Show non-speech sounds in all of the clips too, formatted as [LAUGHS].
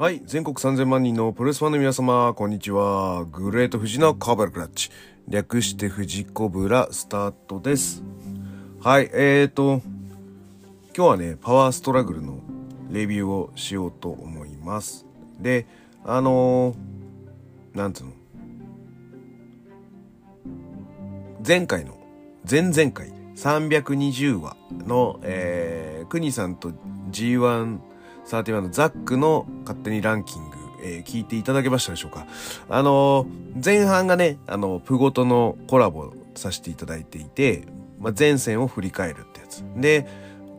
はい。全国3000万人のプロレスファンの皆様、こんにちは。グレート富士のカーバルクラッチ。略して富士コブラスタートです。はい。えーと、今日はね、パワーストラグルのレビューをしようと思います。で、あのー、なんつうの？前回の、前々回、320話の、えー、クニさんと G1 31のザックの勝手にランキング、えー聞いていただけましたでしょうかあのー前半がね、あの、プゴとのコラボさせていただいていて、まあ、前線を振り返るってやつ。で、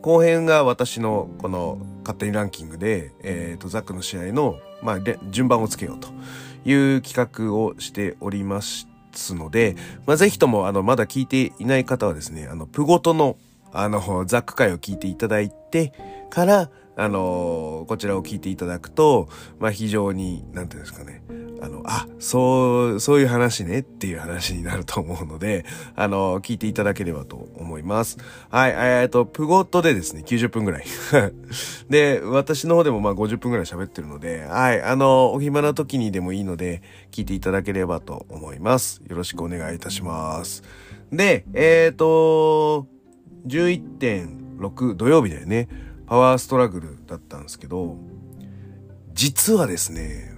後編が私のこの勝手にランキングで、えーと、ザックの試合の、まあ、順番をつけようという企画をしておりますので、まあ、ぜひとも、あの、まだ聞いていない方はですね、あの、プゴとの、あの、ザック回を聞いていただいてから、あのこちらを聞いていただくと、まあ、非常に、なんていうんですかね、あの、あ、そう、そういう話ねっていう話になると思うので、あの聞いていただければと思います。はい、えっと、プゴットでですね、90分ぐらい。[LAUGHS] で、私の方でもまあ50分ぐらい喋ってるので、はい、あの、お暇な時にでもいいので、聞いていただければと思います。よろしくお願いいたします。で、えっ、と、11.6土曜日だよね。パワーストラグルだったんですけど、実はですね、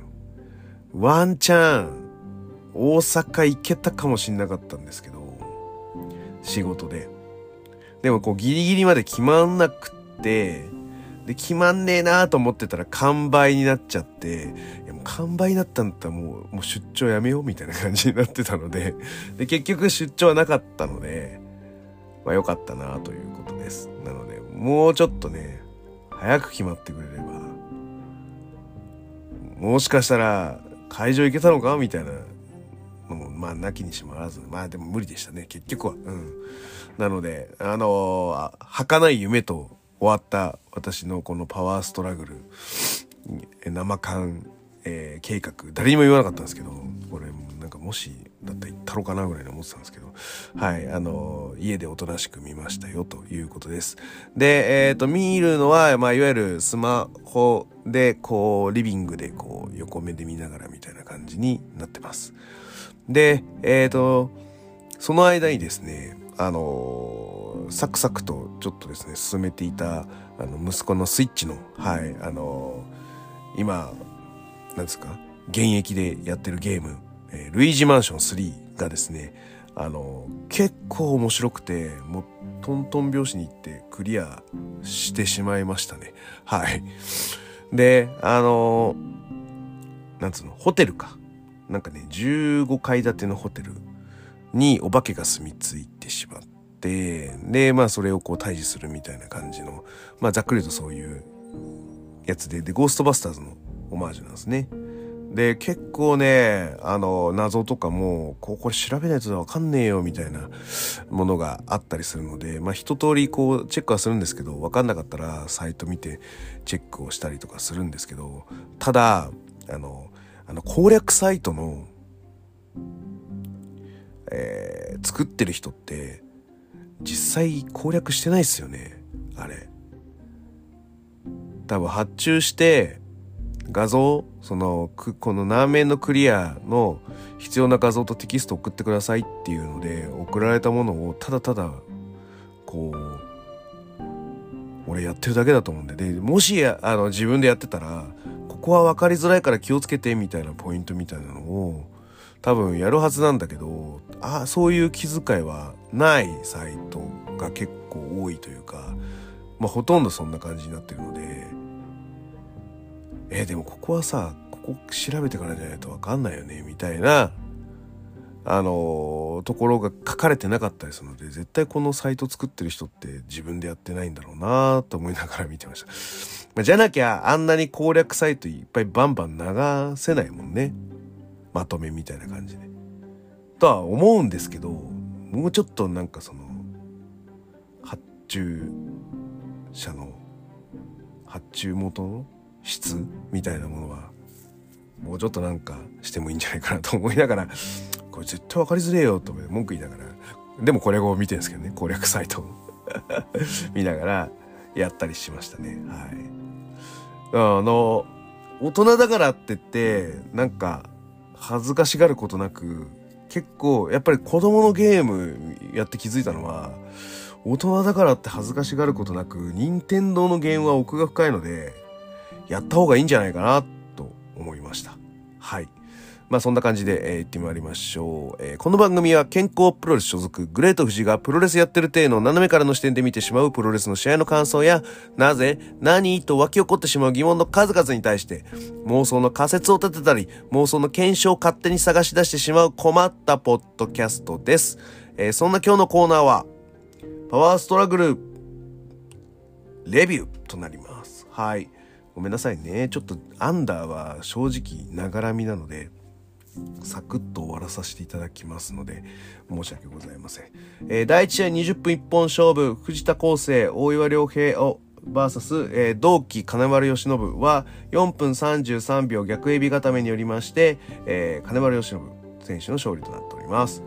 ワンチャン、大阪行けたかもしんなかったんですけど、仕事で。でもこうギリギリまで決まんなくって、で、決まんねえなと思ってたら完売になっちゃって、いやもう完売になったんだったらもうもう出張やめようみたいな感じになってたので、で、結局出張はなかったので、まあ良かったなということです。なので、もうちょっとね、早く決まってくれれば、もしかしたら会場行けたのか？みたいなのも、まあ、なきにしもあらず。まあ、でも無理でしたね、結局は。うん。なので、あのー儚い夢と終わった私のこのパワーストラグル、生感、えー計画、誰にも言わなかったんですけど、これ、なんかもしだったら行ったろかなぐらいに思ってたんですけど、はい、あの家でおとなしく見ましたよということです。で、えっ、と、見るのは、まあ、いわゆるスマホで、こう、リビングで、こう、横目で見ながらみたいな感じになってます。で、えっ、と、その間にですね、あのサクサクとちょっとですね、進めていた、あの、息子のスイッチの、はい、あの今、なんですか、現役でやってるゲーム、えールイージマンション3がですね、あの結構面白くて、もう、トントン拍子に行ってクリアしてしまいましたね。はい。で、あのなんつうの、ホテルか。なんかね、15階建てのホテルにお化けが住み着いてしまって、で、まあそれをこう退治するみたいな感じの、まあざっくりとそういうやつで、で、ゴーストバスターズのオマージュなんですね。で、結構ね、あの、謎とかも、こう、これ調べないとわかんねえよ、みたいなものがあったりするので、まあ一通りこう、チェックはするんですけど、わかんなかったら、サイト見て、チェックをしたりとかするんですけど、ただ、あの、あの、攻略サイトの、えー作ってる人って、実際攻略してないっすよね、あれ。多分発注して、画像、その、くこの難面のクリアの必要な画像とテキスト送ってくださいっていうので、送られたものをただただ、こう、俺やってるだけだと思うんで、で、もし、あの、自分でやってたら、ここは分かりづらいから気をつけてみたいなポイントみたいなのを、多分やるはずなんだけど、あそういう気遣いはないサイトが結構多いというか、まあほとんどそんな感じになってるので、えーでもここはさ、ここ調べてからじゃないとわかんないよね、みたいな、あのーところが書かれてなかったりするので、絶対このサイト作ってる人って自分でやってないんだろうなと思いながら見てました。まじゃなきゃあんなに攻略サイトいっぱいバンバン流せないもんね。まとめみたいな感じで。とは思うんですけど、もうちょっとなんかその、発注者の発注元の質みたいなものは、もうちょっとなんかしてもいいんじゃないかなと思いながら、これ絶対わかりづれえよと文句言いながら、でもこれを見てるんですけどね、攻略サイトを [LAUGHS] 見ながらやったりしましたね。はい。あの、大人だからって言って、なんか、恥ずかしがることなく、結構、やっぱり子供のゲームやって気づいたのは、大人だからって恥ずかしがることなく、任天堂のゲームは奥が深いので、やった方がいいんじゃないかな、と思いました。はい。まあそんな感じで、えー、行ってまいりましょう、えー、この番組は健康プロレス所属グレート富士がプロレスやってる体の斜めからの視点で見てしまうプロレスの試合の感想や、なぜ、何と湧き起こってしまう疑問の数々に対して妄想の仮説を立てたり、妄想の検証を勝手に探し出してしまう困ったポッドキャストです。えー、そんな今日のコーナーは、パワーストラグルレビューとなります。はい。ごめんなさいね。ちょっとアンダーは正直ながらみなので、サクッと終わらさせていただきますので、申し訳ございません。えー、第1試合20分一本勝負、藤田康生、大岩良平を、バーサス、えー、同期金丸義信は4分33秒逆エビ固めによりまして、えー、金丸義信選手の勝利となっております。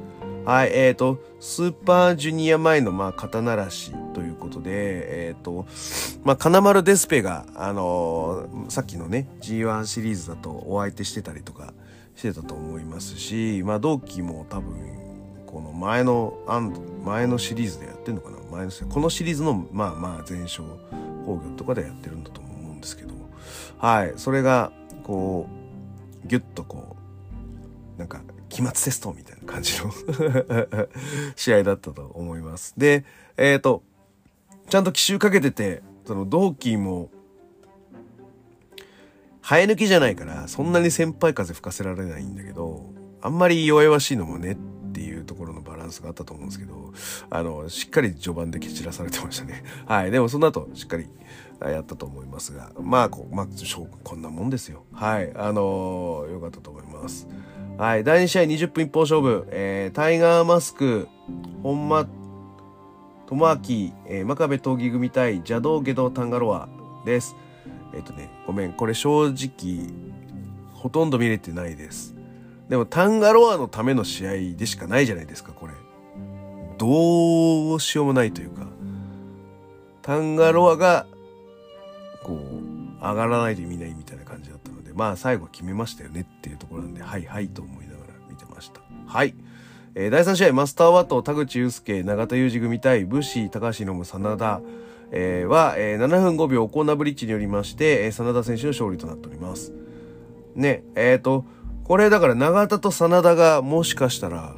はい、えっ、ー、と、スーパージュニア前の、まあ、肩慣らしということで、えっ、ー、と、まあ、金丸デスペが、あのー、さっきのね、G1 シリーズだとお相手してたりとか、してたと思いますし、まあ、同期も多分この前の前のシリーズでやってるのかな？前のこのシリーズのまあまあ前哨工業とかでやってるんだと思うんですけどはいそれがこうギュッとこうなんか期末テストみたいな。感じの [LAUGHS] 試合だったと思います。で、えっ、ー、と、ちゃんと奇襲かけてて、その同期も生え抜きじゃないから、そんなに先輩風吹かせられないんだけど、あんまり弱々しいのもねっていうところのバランスがあったと思うんですけど、あの、しっかり序盤で蹴散らされてましたね。[LAUGHS] はい。でもその後、しっかりやったと思いますが、まあ、こうまあ、こんなもんですよ。はい。あのー、よかったと思います。はい。第2試合20分一本勝負、えー、タイガーマスク、本間智明、えー、真壁闘技組対邪道下道タンガロアです。えっ、とね、ごめん、これ正直、ほとんど見れてないです。でも、タンガロアのための試合でしかないじゃないですか、これ。どうしようもないというか、タンガロアが、こう、上がらないと意味ないみたいな、まあ、最後決めましたよねっていうところなんで、はいはいと思いながら見てました。はい。えー、第3試合、マスターワット、田口祐介、永田裕二組対、武士、高橋信、真田、えー、は、えー、7分5秒コーナーブリッジによりまして、えー、真田選手の勝利となっております。ね、えっ、ー、と、これだから永田と真田がもしかしたら、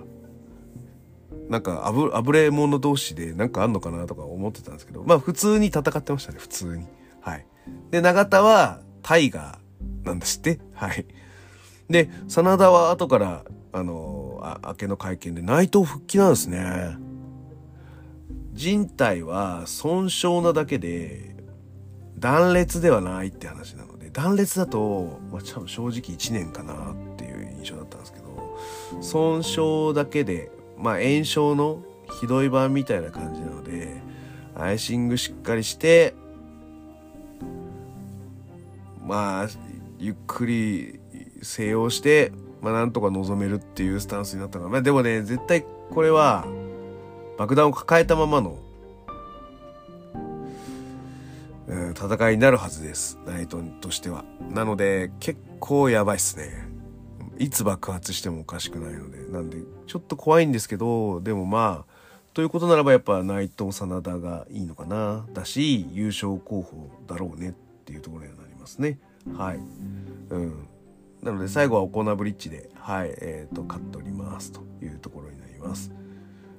なんかあぶ、あぶれ者同士でなんかあんのかなとか思ってたんですけど、まあ普通に戦ってましたね、普通に。はい。で、永田はタイガーなんですって？はい。で、真田は後から、あの、あ、明けの会見で内藤復帰なんですね。人体は損傷なだけで断裂ではないって話なので断裂だと、まあ、正直1年かなっていう印象だったんですけど損傷だけでまあ炎症のひどい版みたいな感じなのでアイシングしっかりしてまあゆっくり静養して、まあ、なんとか望めるっていうスタンスになったから、まあ、でもね絶対これは爆弾を抱えたままの、うん、戦いになるはずです。ナイトとしては。なので、結構やばいっすね。いつ爆発してもおかしくないので。なんで、ちょっと怖いんですけど、でもまあ、ということならばやっぱ内藤真田がいいのかな。だし、優勝候補だろうねっていうところにはなりますね。はい。うん。なので最後はオコナブリッジで、はい、えっ、ー、と、勝っておりますというところになります。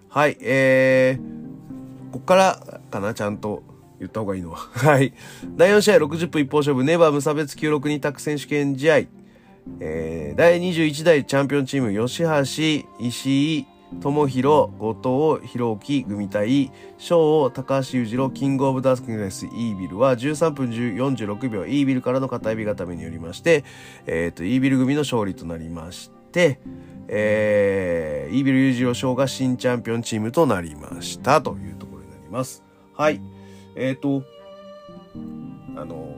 はい、えー、こっからかな、ちゃんと言った方がいいのは。[LAUGHS] はい。第4試合60分一方勝負、ネバー無差別96二択選手権試合。えー、第21代チャンピオンチーム、吉橋、石井、友広、後藤、弘樹、組対、翔、高橋裕次郎、キングオブダースキングネス、イービルは13分46秒、イービルからの片指固めによりまして、えっ、ー、と、イービル組の勝利となりまして、えー、イービル裕次郎賞が新チャンピオンチームとなりましたというところになります。はい。えっ、ー、と、あの、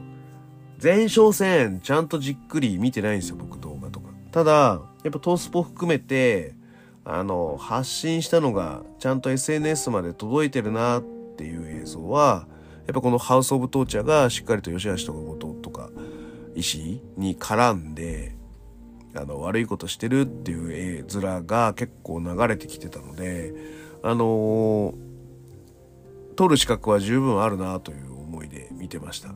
前哨戦ちゃんとじっくり見てないんですよ、僕動画とか。ただ、やっぱトースポ含めて、あの、発信したのがちゃんと SNS まで届いてるなっていう映像は、やっぱこのハウス・オブ・トーチャーがしっかりと吉橋とか後藤とか、石に絡んで、あの、悪いことしてるっていう絵面が結構流れてきてたので、あのー、撮る資格は十分あるなという思いで見てました。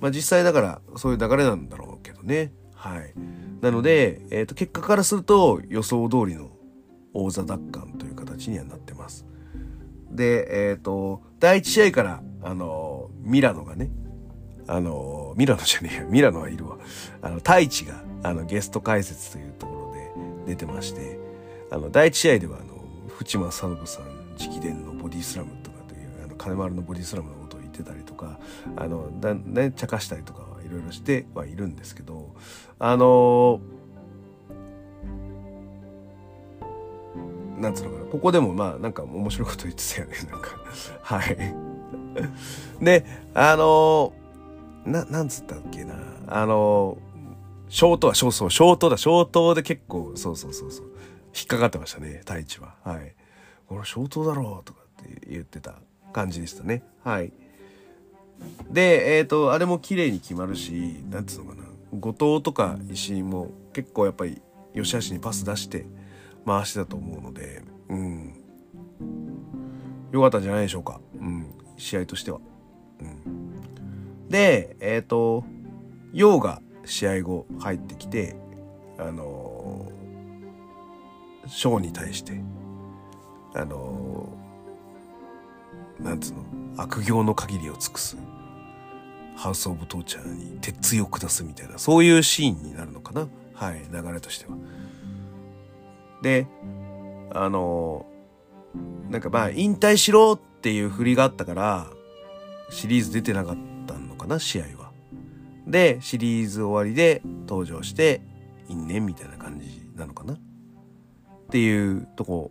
まあ実際だからそういう流れなんだろうけどね。はい。なので、え、ー、と、結果からすると予想通りの王座奪還という形にはなってます。で、えっ、ー、と、第1試合から、あの、ミラノがね、あの、ミラノじゃねえよ、ミラノはいるわ。あの、太一が、あの、ゲスト解説というところで出てまして、あの、第1試合では、あの、淵間サノブさん直伝のボディスラムとかという、あの、金丸のボディスラムのことを言ってたりとか、あの、だね、茶化したりとかいろいろしてはいるんですけど、あのなんつうのかな、ここでもまあなんか面白いこと言ってたよね、なんかはい。で、あのな、なんつったっけな、あのショートは、ショート、ショートだ、ショートで結構、そうそうそうそう、引っかかってましたね、太一は。はい。これショートだろうとかって言ってた感じでしたね。はい。で、えっ、ー、と、あれも綺麗に決まるし、なんつうのかな、後藤とか石井も結構やっぱり、吉橋にパス出して、回しだと思うので、うん。よかったんじゃないでしょうか。うん。試合としては。うん。で、えっ、ー、と、陽が試合後入ってきて、あのー、ショーに対して、あのー、なんつうの、悪行の限りを尽くす、ハウス・オブ・トーチャーに鉄槌を下すみたいな、そういうシーンになるのかな。はい、流れとしては。で、あの、なんかまあ、引退しろっていう振りがあったから、シリーズ出てなかったのかな、試合は。で、シリーズ終わりで登場して、因縁みたいな感じなのかなっていうとこ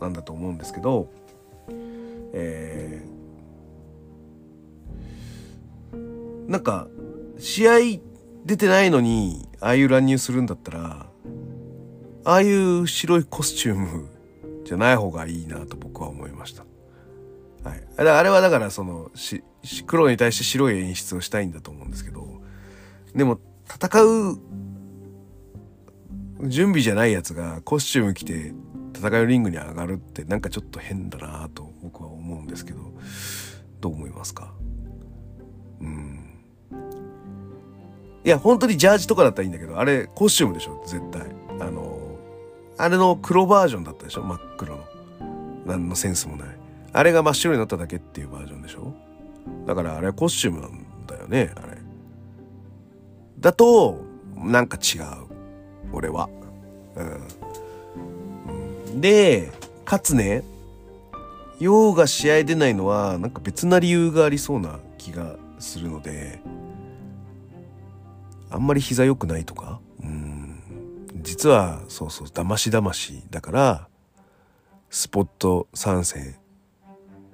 なんだと思うんですけど、えー、なんか、試合出てないのに、ああいう乱入するんだったら、ああいう白いコスチュームじゃない方がいいなと僕は思いました。はい。あれはだからその、し、黒に対して白い演出をしたいんだと思うんですけど、でも戦う準備じゃないやつがコスチューム着て戦いリングに上がるってなんかちょっと変だなと僕は思うんですけど、どう思いますか？うん。いや、本当にジャージとかだったらいいんだけど、あれコスチュームでしょ？絶対。あの、あれの黒バージョンだったでしょ？真っ黒の。何のセンスもない。あれが真っ白になっただけっていうバージョンでしょ？だからあれはコスチュームなんだよね、あれ。だと、なんか違う。俺は。うん。で、かつね、陽が試合出ないのは、なんか別な理由がありそうな気がするので、あんまり膝良くないとか？うん実はそうそう騙し騙しだからスポット参戦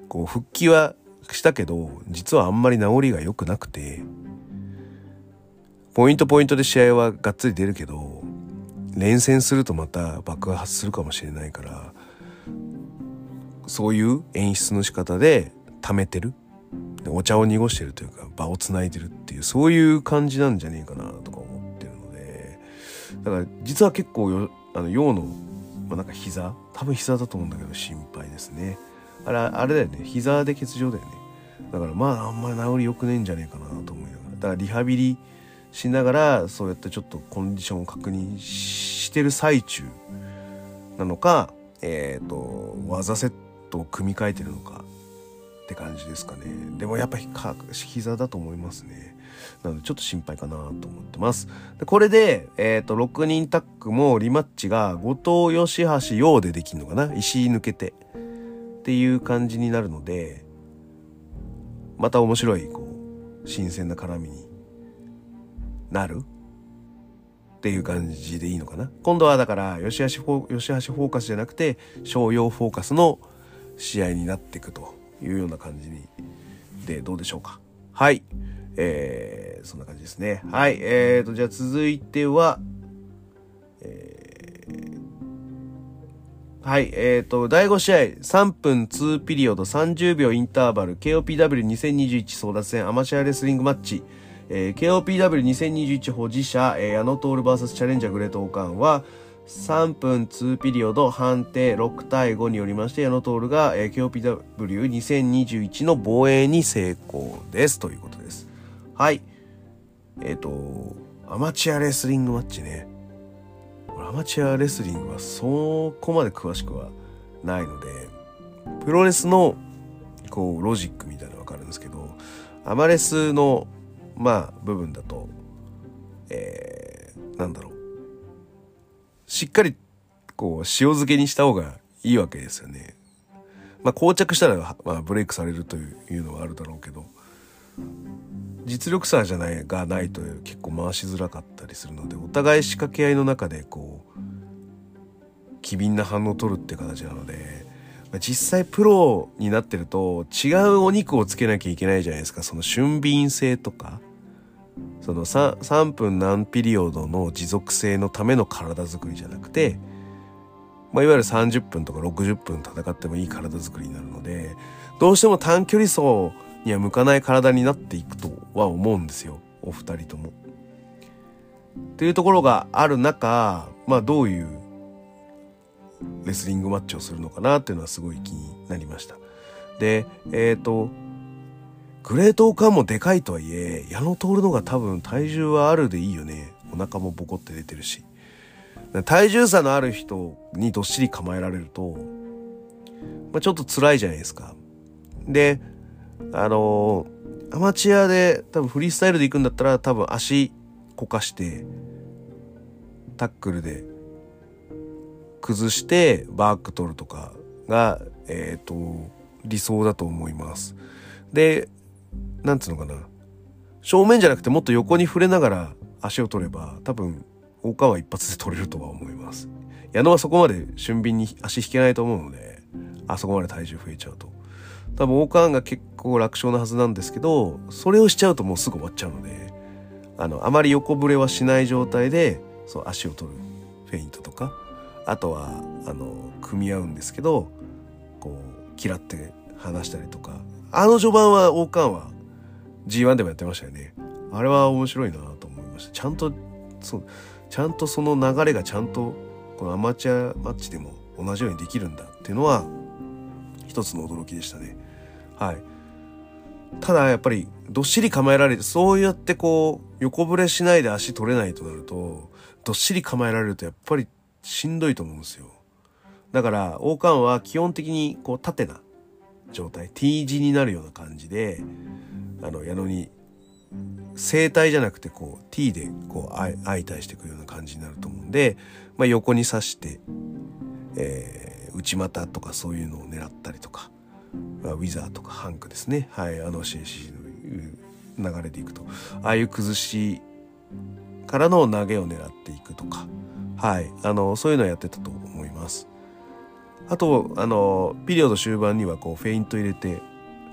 こう復帰はしたけど実はあんまり治りが良くなくてポイントポイントで試合はがっつり出るけど連戦するとまた爆発するかもしれないからそういう演出の仕方で溜めてる。お茶を濁してるというか場をつないでるっていうそういう感じなんじゃねえかなとか思う。だから実は結構よあの陽の、まあ、なんか膝多分膝だと思うんだけど心配ですね。あれあれだよね。膝で欠場だよね。だからまああんまり治り良くねえんじゃねえかなと思いながら。だからリハビリしながらそうやってちょっとコンディションを確認してる最中なのかえっ、ー、と技セットを組み替えてるのか。感じですかねでもやっぱり膝だと思いますねなのでちょっと心配かなと思ってます。でこれで、えっ、ー、と、6人タッグもリマッチが後藤、吉橋、陽でできるのかな石井抜けて。っていう感じになるので、また面白い、こう、新鮮な絡みになるっていう感じでいいのかな今度はだから、吉橋フォ吉橋フォーカスじゃなくて、商用フォーカスの試合になっていくというような感じに、で、どうでしょうか？はい。えー、そんな感じですね。はい。えーと、じゃあ続いては、えー、はい。えーと、第5試合、3分2ピリオド30秒インターバル、KOPW2021 争奪戦アマチュアレスリングマッチ、えー、KOPW2021 保持者、えー、矢野徹 VS チャレンジャーグレートオーカンは、3分2ピリオド判定6対5によりまして、矢野徹が、KOPW2021 の防衛に成功です。ということです。はい。えっ、ー、と、アマチュアレスリングマッチね。アマチュアレスリングはそこまで詳しくはないので、プロレスのこうロジックみたいなのわかるんですけど、アマレスのまあ部分だと、えー、なんだろう。しっかりこう塩漬けにした方がいいわけですよね。まあ膠着したら、まあ、ブレイクされるというのはあるだろうけど。実力差じゃないがないと結構回しづらかったりするのでお互い仕掛け合いの中でこう機敏な反応を取るって形なので実際プロになってると違うお肉をつけなきゃいけないじゃないですか。その俊敏性とか。その 3, 3分何ピリオドの持続性のための体づくりじゃなくて、まあ、いわゆる30分とか60分戦ってもいい体づくりになるのでどうしても短距離走には向かない体になっていくとは思うんですよお二人とも。っていうところがある中まあどういうレスリングマッチをするのかなっていうのはすごい気になりました。でえっ、ー、とグレートオカンもでかいとはいえ、矢野徹のが多分体重はあるでいいよね。お腹もボコって出てるし。体重差のある人にどっしり構えられると、まあ、ちょっと辛いじゃないですか。で、あのー、アマチュアで多分フリースタイルで行くんだったら多分足こかして、タックルで崩してバック取るとかが、えっ、ー、と、理想だと思います。で、なんつうのかな。正面じゃなくてもっと横に触れながら足を取れば多分大川一発で取れるとは思います。矢野はそこまで俊敏に足引けないと思うのであそこまで体重増えちゃうと。多分大川が結構楽勝なはずなんですけどそれをしちゃうともうすぐ終わっちゃうのであのあまり横ぶれはしない状態でそう足を取るフェイントとかあとはあの組み合うんですけどこう嫌って離したりとか。あの序盤は王冠は G1 でもやってましたよね。あれは面白いなと思いました。ちゃんと、そう、ちゃんとその流れがちゃんと、このアマチュアマッチでも同じようにできるんだっていうのは、一つの驚きでしたね。はい。ただやっぱり、どっしり構えられて、そうやってこう、横ぶれしないで足取れないとなると、どっしり構えられるとやっぱりしんどいと思うんですよ。だから、王冠は基本的にこう縦な状態 T 字になるような感じであの矢野に正体じゃなくてこう T でこう相対していくような感じになると思うんで、まあ、横に刺して、えー、内股とかそういうのを狙ったりとか、まあ、ウィザーとかハンクですね。はいあの CC の流れでいくと。ああいう崩しからの投げを狙っていくとか。はいあのそういうのをやってたと思います。あと、あの、ピリオド終盤にはこう、フェイント入れて、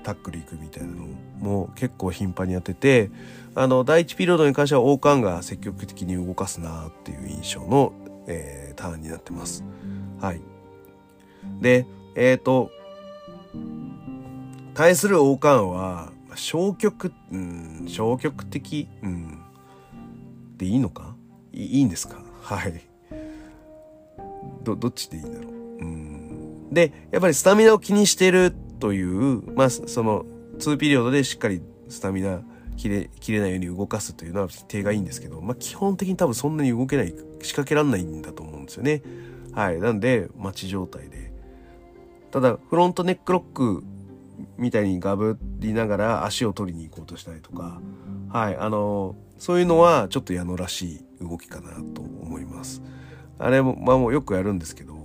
タックル行くみたいなのも結構頻繁にやってて、あの、第1ピリオドに関しては王冠が積極的に動かすなっていう印象の、えー、ターンになってます。はい。で、えっ、ー、と、対する王冠は、消極、うん、消極的、うん、でいいのか？いいんですか？はい。ど、どっちでいいんだろう？うんで、やっぱりスタミナを気にしてるという、まあ、その、2ピリオドでしっかりスタミナ切れ、切れないように動かすというのは手がいいんですけど、まあ、基本的に多分そんなに動けない、仕掛けらんないんだと思うんですよね。はい。なんで、待ち状態で。ただ、フロントネックロックみたいにガブりながら足を取りに行こうとしたりとか、はい。あの、そういうのはちょっと矢野らしい動きかなと思います。あれも、まあもうよくやるんですけど、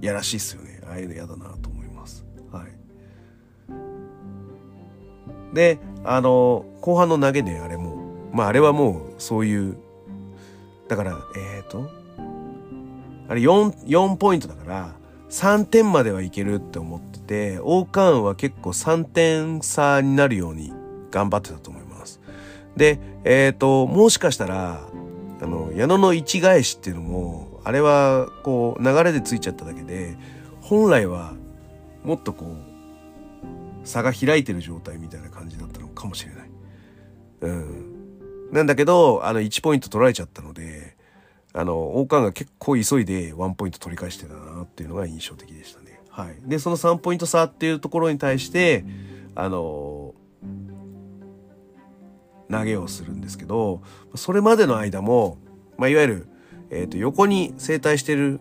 やらしいっすよね。ああいうの嫌だなと思います。はい。であの後半の投げであれもまああれはもうそういうだからえっ、ー、とあれ 4, 4ポイントだから3点まではいけるって思ってて王冠は結構3点差になるように頑張ってたと思います。でえっ、ー、ともしかしたらあの矢野の位置返しっていうのもあれはこう流れでついちゃっただけで本来はもっとこう差が開いてる状態みたいな感じだったのかもしれない。うん。なんだけど、あの、1ポイント取られちゃったので、あの、王冠が結構急いで1ポイント取り返してたなっていうのが印象的でしたね。はい。で、その3ポイント差っていうところに対して、あの、投げをするんですけど、それまでの間も、まあ、いわゆる、え、ー、と、横に正対してる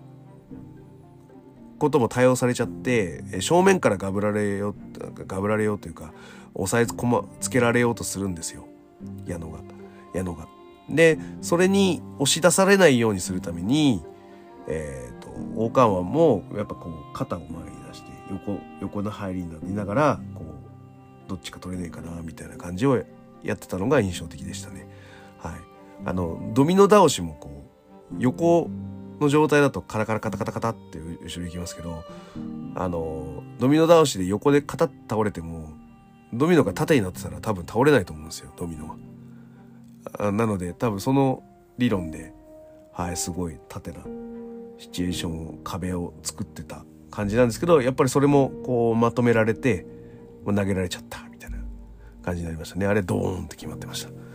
ことも対応されちゃって、正面からガブられよう、ガブられようというか、押さえつけられようとするんですよ。矢野が。矢野が。で、それに押し出されないようにするために、えっ、ー、と、王冠湾もやっぱこう肩を前に出して横、横の入りになりながら、こう、どっちか取れねえかな、みたいな感じをやってたのが印象的でしたね。はい。あの、ドミノ倒しもこう、横の状態だとカラカラカタカタカタって後ろ行きますけど、あの、ドミノ倒しで横でカタッ倒れても、ドミノが縦になってたら多分倒れないと思うんですよ、ドミノは。なので多分その理論で、はい、すごい縦なシチュエーションを、壁を作ってた感じなんですけど、やっぱりそれもこうまとめられて、投げられちゃったみたいな感じになりましたね。あれドーンって決まってました。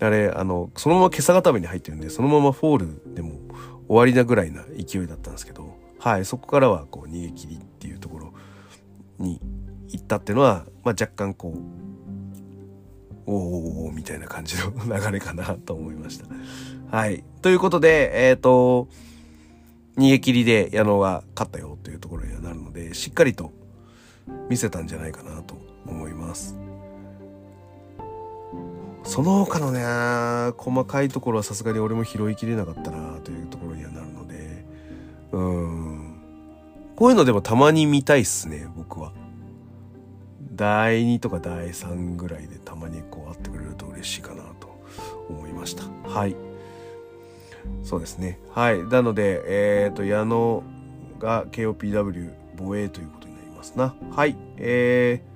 あれ、あの、そのまま今朝固めに入ってるんで、そのままフォールでも終わりなぐらいな勢いだったんですけど、はい、そこからはこう逃げ切りっていうところに行ったっていうのは、まあ、若干こう、おおおみたいな感じの流れかなと思いました。はい。ということで、えっ、ー、と、逃げ切りで矢野が勝ったよというところにはなるので、しっかりと見せたんじゃないかなと思います。その他のね、細かいところはさすがに俺も拾いきれなかったなというところにはなるので、うん。こういうのでもたまに見たいっすね、僕は。第2とか第3ぐらいでたまにこう会ってくれると嬉しいかなと思いました。はい。そうですね。はい。なので、えっ、ー、と、矢野が KOPW 防衛ということになりますな。はい。えー、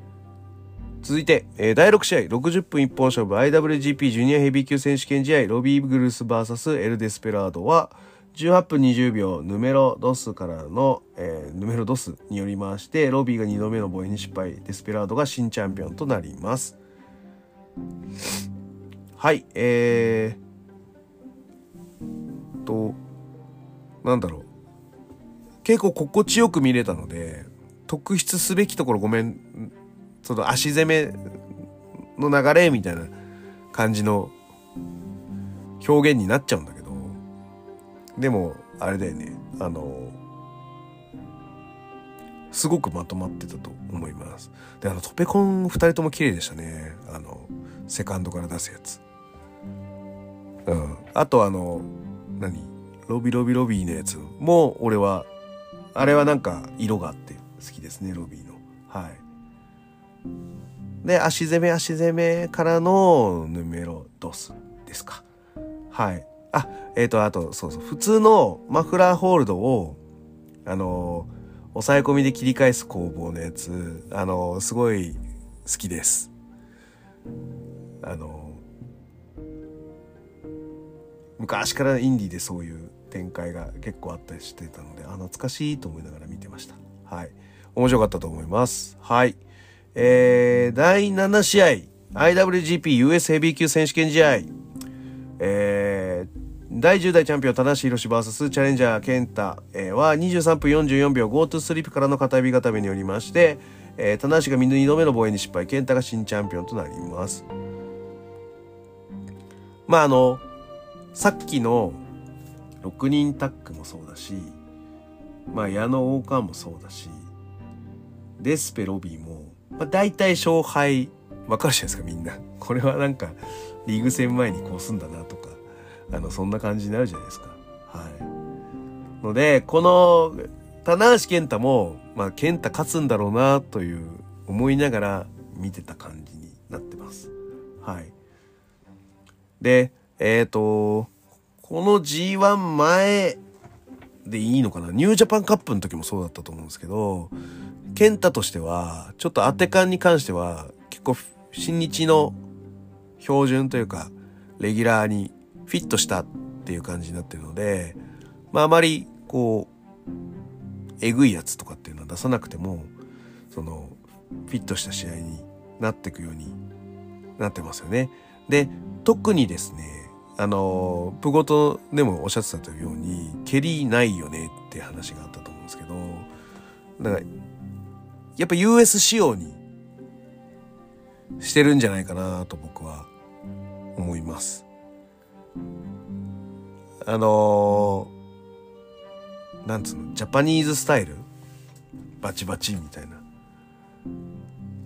続いて、えー、第6試合、60分一本勝負 IWGP ジュニアヘビー級選手権試合、ロビー・グルース VS エル・デスペラードは、18分20秒、ヌメロ・ドスからの、えー、ヌメロ・ドスによりまして、ロビーが2度目の防衛に失敗、デスペラードが新チャンピオンとなります。はい、えー、と、なんだろう。結構心地よく見れたので、特筆すべきところごめんその足攻めの流れみたいな感じの表現になっちゃうんだけど、でも、あれだよね、あの、すごくまとまってたと思います。で、あの、トペコン二人とも綺麗でしたね。あの、セカンドから出すやつ。うん。あとあの、何？ロビロビロビーのやつも、俺は、あれはなんか色があって好きですね、ロビーの。はい。で、足攻め足攻めからのヌメロドスですか。はい。あ、えっ、ー、と、あと、そうそう、普通のマフラーホールドを、あの抑え込みで切り返す工房のやつ、あのすごい好きです。あの昔からインディーでそういう展開が結構あったりしてたので、あ、懐かしいと思いながら見てました。はい。面白かったと思います。はい。えー、第7試合、IWGP US ヘビー級選手権試合、えー、第10代チャンピオン、田し宏 VS チャレンジャー、健太、えー、は23分44秒 GoTo スリップからの片指固めによりまして、えー、田しが2度目の防衛に失敗、健太が新チャンピオンとなります。まああの、さっきの6人タッグもそうだし、まあ矢野王冠もそうだし、デスペロビーもまあ、大体勝敗わかるじゃないですかみんな。これはなんかリーグ戦前にこうすんだなとか、あの、そんな感じになるじゃないですか。はい。ので、この、棚橋健太も、まあ、健太勝つんだろうなという思いながら見てた感じになってます。はい。で、えっ、ー、と、この G1 前でいいのかな？ニュージャパンカップの時もそうだったと思うんですけど、健太としては、ちょっと当て感に関しては、結構、新日の標準というか、レギュラーにフィットしたっていう感じになってるので、まああまり、こう、えぐいやつとかっていうのは出さなくても、その、フィットした試合になっていくようになってますよね。で、特にですね、あの、プゴトでもおっしゃってたというように、蹴りないよねって話があったと思うんですけど、だから、やっぱ US 仕様にしてるんじゃないかなと僕は思います。あのー、なんつうの、ジャパニーズスタイル？バチバチみたいな。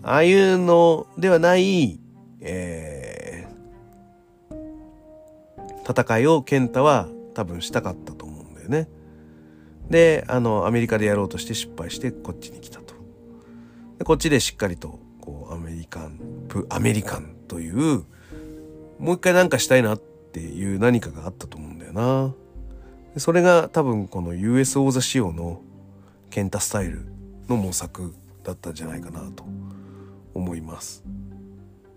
ああいうのではない、えー、戦いを健太は多分したかったと思うんだよね。で、あの、アメリカでやろうとして失敗してこっちに来たと。でこっちでしっかりと、こう、アメリカン、プ、アメリカンという、もう一回なんかしたいなっていう何かがあったと思うんだよな。それが多分この US 王座仕様のケンタスタイルの模索だったんじゃないかなと思います。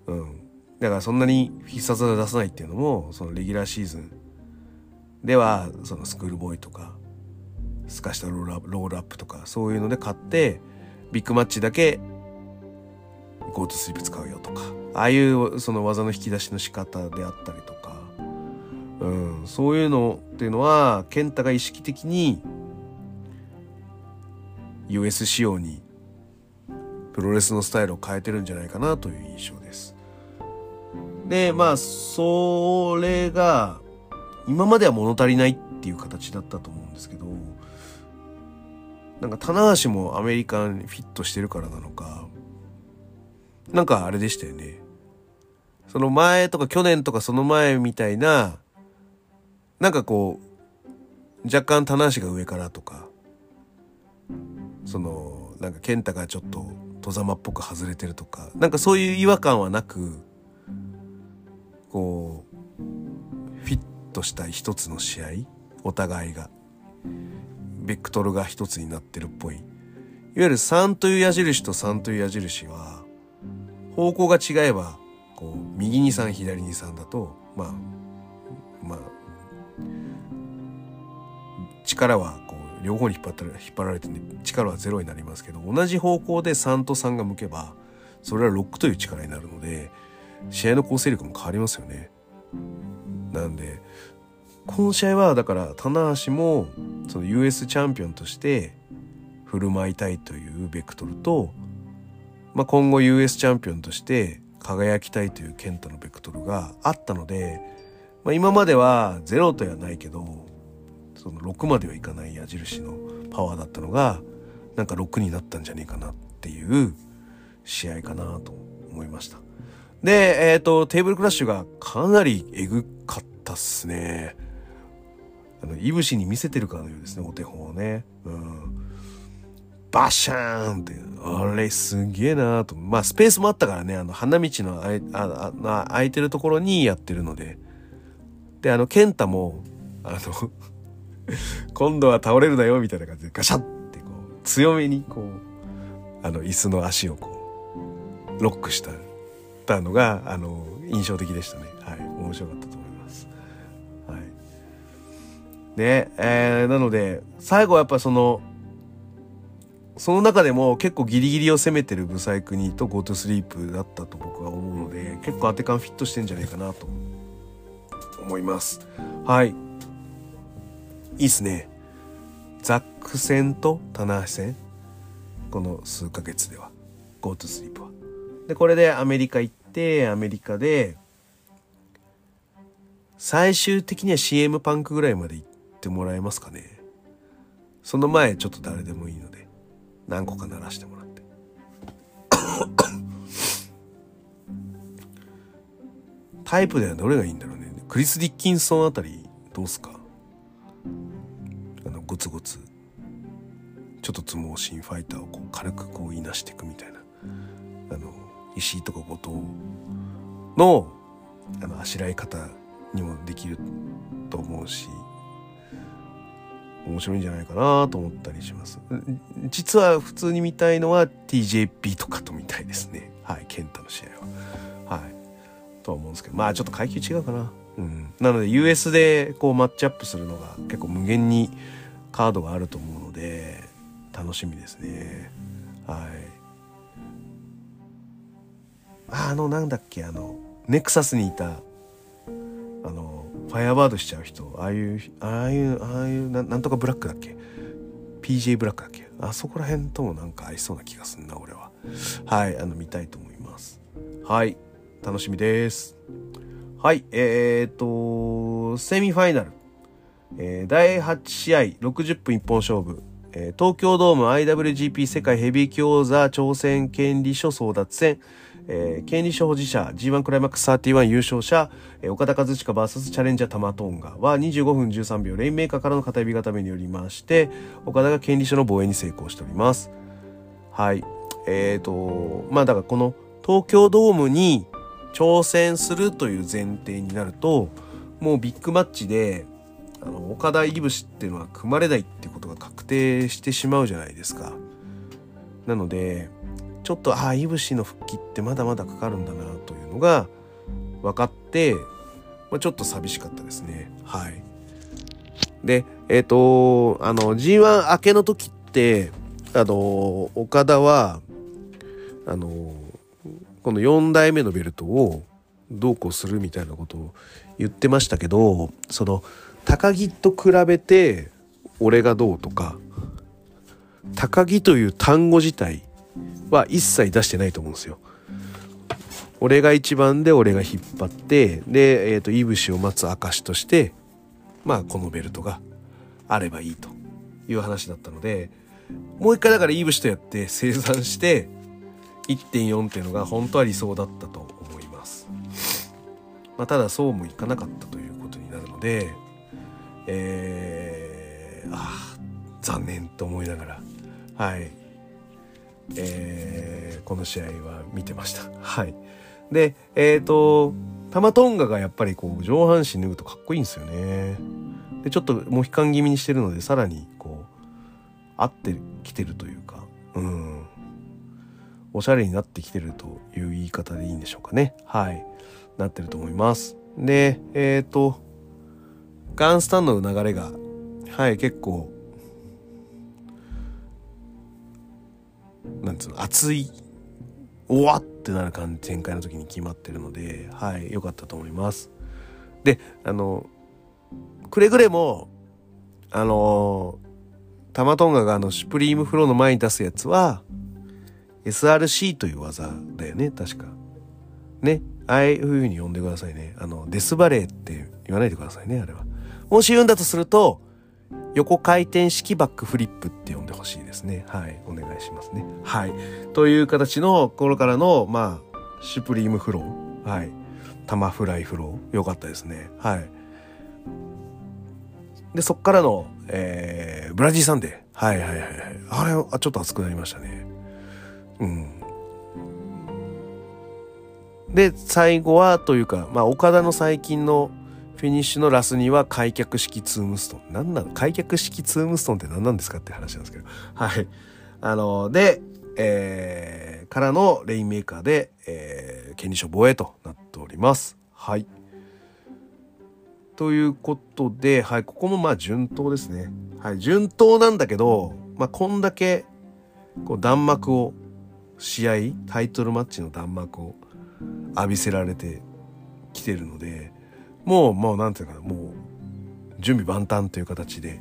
うん。だからそんなに必殺技出さないっていうのも、そのレギュラーシーズンでは、そのスクールボーイとか、スカしたロールアップロールアップとか、そういうので買って、ビッグマッチだけ、 Go to Sleep 使うよとか、ああいうその技の引き出しの仕方であったりとか、うん、そういうのっていうのは、ケンタが意識的に US 仕様にプロレスのスタイルを変えてるんじゃないかなという印象です。で、まあ、それが、今までは物足りないっていう形だったと思うんですけど、なんか棚橋もアメリカにフィットしてるからなのか、なんかあれでしたよね。その前とか去年とかその前みたいな、なんかこう、若干棚橋が上からとか、その、なんか健太がちょっと戸様っぽく外れてるとか、なんかそういう違和感はなく、こう、フィットした一つの試合お互いが。ベクトルが一つになってるっぽい。いわゆる3という矢印と3という矢印は、方向が違えば、こう、右に3、左に3だと、まあ、まあ、力はこう両方に引っ張った引っ張られて、ね、力はゼロになりますけど同じ方向で3と3が向けばそれは6という力になるので試合の構成力も変わりますよね。なんでこの試合はだから棚橋もその US チャンピオンとして振る舞いたいというベクトルと、まあ、今後 US チャンピオンとして輝きたいという健太のベクトルがあったので、まあ、今まではゼロとはないけどその6まではいかない矢印のパワーだったのがなんか6になったんじゃねえかなっていう試合かなと思いました。で、えっ、ー、と、テーブルクラッシュがかなりエグかったっすね。あの、いぶしに見せてるかのようですね、お手本をね。うん。バシャーンって、あれすげえなーと。まあ、スペースもあったからね、あの、花道のあいああ空いてるところにやってるので。で、あの、ケンタも、あの [LAUGHS] 今度は倒れるなよ、みたいな感じでガシャってこう、強めにこう、あの、椅子の足をこう、ロックしたたのが、あの、印象的でしたね。はい。面白かったと思います。はい。で、えー、なので、最後はやっぱその、その中でも結構ギリギリを攻めてるブサイクニーと GoTo スリープだったと僕は思うので、結構当て感フィットしてんじゃないかなと思います。はい。いいっすね。ザック戦と棚橋戦。この数ヶ月では。GoTo スリープは。で、これでアメリカ行って、アメリカで、最終的には CM パンクぐらいまで行ってもらえますかね。その前ちょっと誰でもいいので、何個か鳴らしてもらって。[COUGHS] タイプではどれがいいんだろうね。クリス・ディッキンソンあたりどうすか？あのゴツゴツちょっと相撲心ファイターをこう軽くこういなしていくみたいな石井とか後藤のあのあしらい方にもできると思うし面白いんじゃないかなと思ったりします。実は普通に見たいのは TJP とかと見たいですね。はい健太の試合は。はい。とは思うんですけどまあちょっと階級違うかな。うん、なので US でこうマッチアップするのが結構無限にカードがあると思うので楽しみですね。はい。あのなんだっけあのネクサスにいたあのファイアバードしちゃう人ああいうああいうああいうなんとかブラックだっけ？PJ ブラックだっけ？あそこら辺ともなんか合いそうな気がすんな俺は。はいあの見たいと思います。はい楽しみです。はいえー、っとセミファイナル、えー、第8試合60分一本勝負え、東京ドーム IWGP 世界ヘビー級王座挑戦権利書争奪戦。えー、権利書保持者 G1 クライマックス31優勝者、えー、岡田和親 VS チャレンジャータマトンガは25分13秒レインメーカーからの片指固めによりまして岡田が権利書の防衛に成功しております。はい。えーとまあだからこの東京ドームに挑戦するという前提になるともうビッグマッチであの岡田いぶしっていうのは組まれないってことが確定してしまうじゃないですか。なのでちょっとああいぶしの復帰ってまだまだかかるんだなというのが分かって、まあ、ちょっと寂しかったですね。はい。でえっ、ー、とあの G1 明けの時ってあの岡田はあのこの4代目のベルトをどうこうするみたいなことを言ってましたけどその高木と比べて俺がどうとか高木という単語自体は一切出してないと思うんですよ。俺が一番で俺が引っ張ってで、えーと、いぶしを待つ証としてまあこのベルトがあればいいという話だったのでもう一回だからいぶしとやって生産して1.4っていうのが本当は理想だったと思います。まあ、ただそうもいかなかったということになるのでえー、ああ残念と思いながらはいえー、この試合は見てました。はい。で、えっ、ー、と、タマトンガがやっぱりこう上半身脱ぐとかっこいいんですよね。で、ちょっとモヒカン気味にしてるので、さらにこう、合ってきてるというか、うん。おしゃれになってきてるという言い方でいいんでしょうかね。はい。なってると思います。で、えっ、ー、と、ガンスタンドの流れが、はい、結構なんつうの熱いおわってなる感じ展開の時に決まってるのではい良かったと思います。であのくれぐれもあのタマトンガがあのシュプリームフローの前に出すやつは SRC という技だよね確か。ねああいう風に呼んでくださいね。あのデスバレーって言わないでくださいねあれは。もし言うんだとすると横回転式バックフリップって呼んでほしいですね。はい。お願いしますね。はい。という形の頃からの、まあ、シュプリームフロー。はい。タマフライフロー。よかったですね。はい。で、そっからの、えー、ブラジーサンデー。はいはいはいはい。あれ、あちょっと熱くなりましたね。うん。で、最後は、というか、まあ、岡田の最近のフィニッシュのラスには開脚式ツームストン。何なの開脚式ツームストンって何なんですかって話なんですけど。はい。あの、で、えー、からのレインメーカーで、えー、権利書防衛となっております。はい。ということで、はい、ここもまあ順当ですね。はい、順当なんだけど、まあこんだけ、こう弾幕を、試合、タイトルマッチの弾幕を浴びせられてきてるので、もう、もう、なんていうかな、もう、準備万端という形で、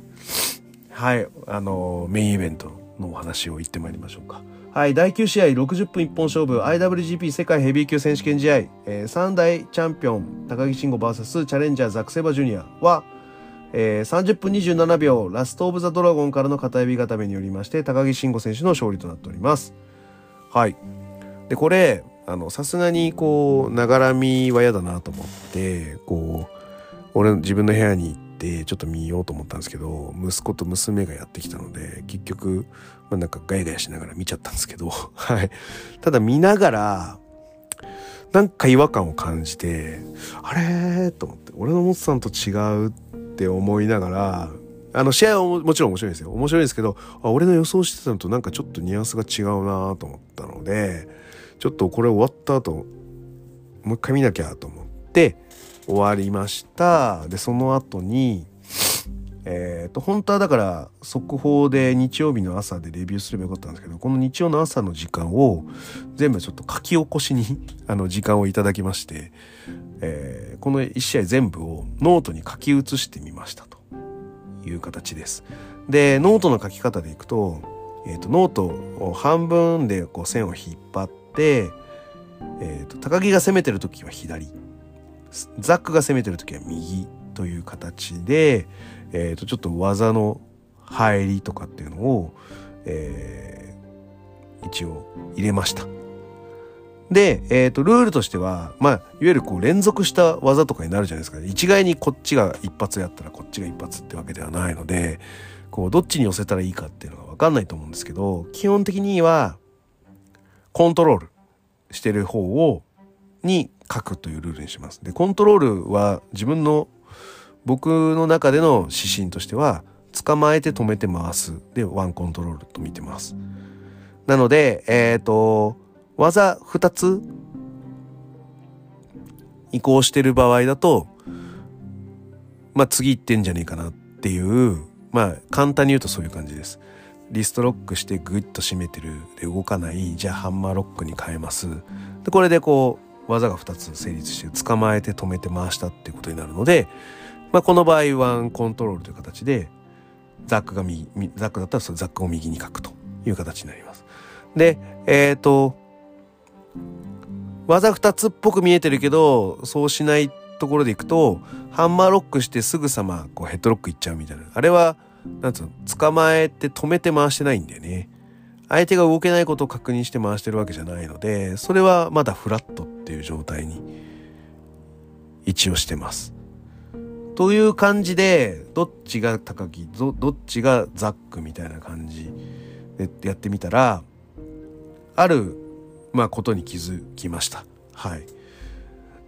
はい、あの、メインイベントのお話を言ってまいりましょうか。はい、第9試合60分一本勝負 IWGP 世界ヘビー級選手権試合、えー、3代チャンピオン高木慎吾 VS チャレンジャーザクセバジュニアは、えー、30分27秒ラストオブザドラゴンからの片指固めによりまして高木慎吾選手の勝利となっております。はい。で、これ、さすがにこうながら見は嫌だなと思ってこう俺自分の部屋に行ってちょっと見ようと思ったんですけど息子と娘がやってきたので結局、まあ、なんかガヤガヤしながら見ちゃったんですけど [LAUGHS] はい。ただ見ながらなんか違和感を感じてあれと思って俺のモツさんと違うって思いながらあの試合はもちろん面白いですよ。面白いですけどあ俺の予想してたのとなんかちょっとニュアンスが違うなと思ったのでちょっとこれ終わった後もう一回見なきゃと思って終わりましたでその後にえっ、ー、と、本当はだから速報で日曜日の朝でレビューすればよかったんですけど、この日曜の朝の時間を全部ちょっと書き起こしに [LAUGHS] あの時間をいただきまして、えー、この1試合全部をノートに書き写してみましたという形です。で、ノートの書き方でいくと、えっ、ー、と、ノートを半分でこう線を引っ張って、え、ー、と、高木が攻めてる時は左、ザックが攻めてる時は右という形で、えー、とちょっと技の入りとかっていうのを、えー、一応入れました。で、えっ、ー、と、ルールとしては、まあ、いわゆるこう連続した技とかになるじゃないですか、ね。一概にこっちが一発やったらこっちが一発ってわけではないので、こう、どっちに寄せたらいいかっていうのがわかんないと思うんですけど、基本的には、コントロールしてる方を、に書くというルールにします。で、コントロールは自分の僕の中での指針としては捕まえて止めて回すでワンコントロールと見てます。なので、えっ、ー、と、技2つ移行してる場合だと、まあ次行ってんじゃねえかなっていう、まあ簡単に言うとそういう感じです。リストロックしてグッと締めてる。で動かない。じゃあハンマーロックに変えます。でこれでこう技が2つ成立して捕まえて止めて回したっていうことになるのでまあ、この場合ワンコントロールという形でザックが右ザックだったらそザックを右に書くという形になります。でえっ、ー、と技2つっぽく見えてるけどそうしないところでいくとハンマーロックしてすぐさまこうヘッドロックいっちゃうみたいな。あれはなんつうの捕まえて止めて回してないんだよね。相手が動けないことを確認して回してるわけじゃないのでそれはまだフラットっていう状態に一応してます。という感じで、どっちが高木、どっちがザックみたいな感じでやってみたら、ある、まあ、ことに気づきました。はい。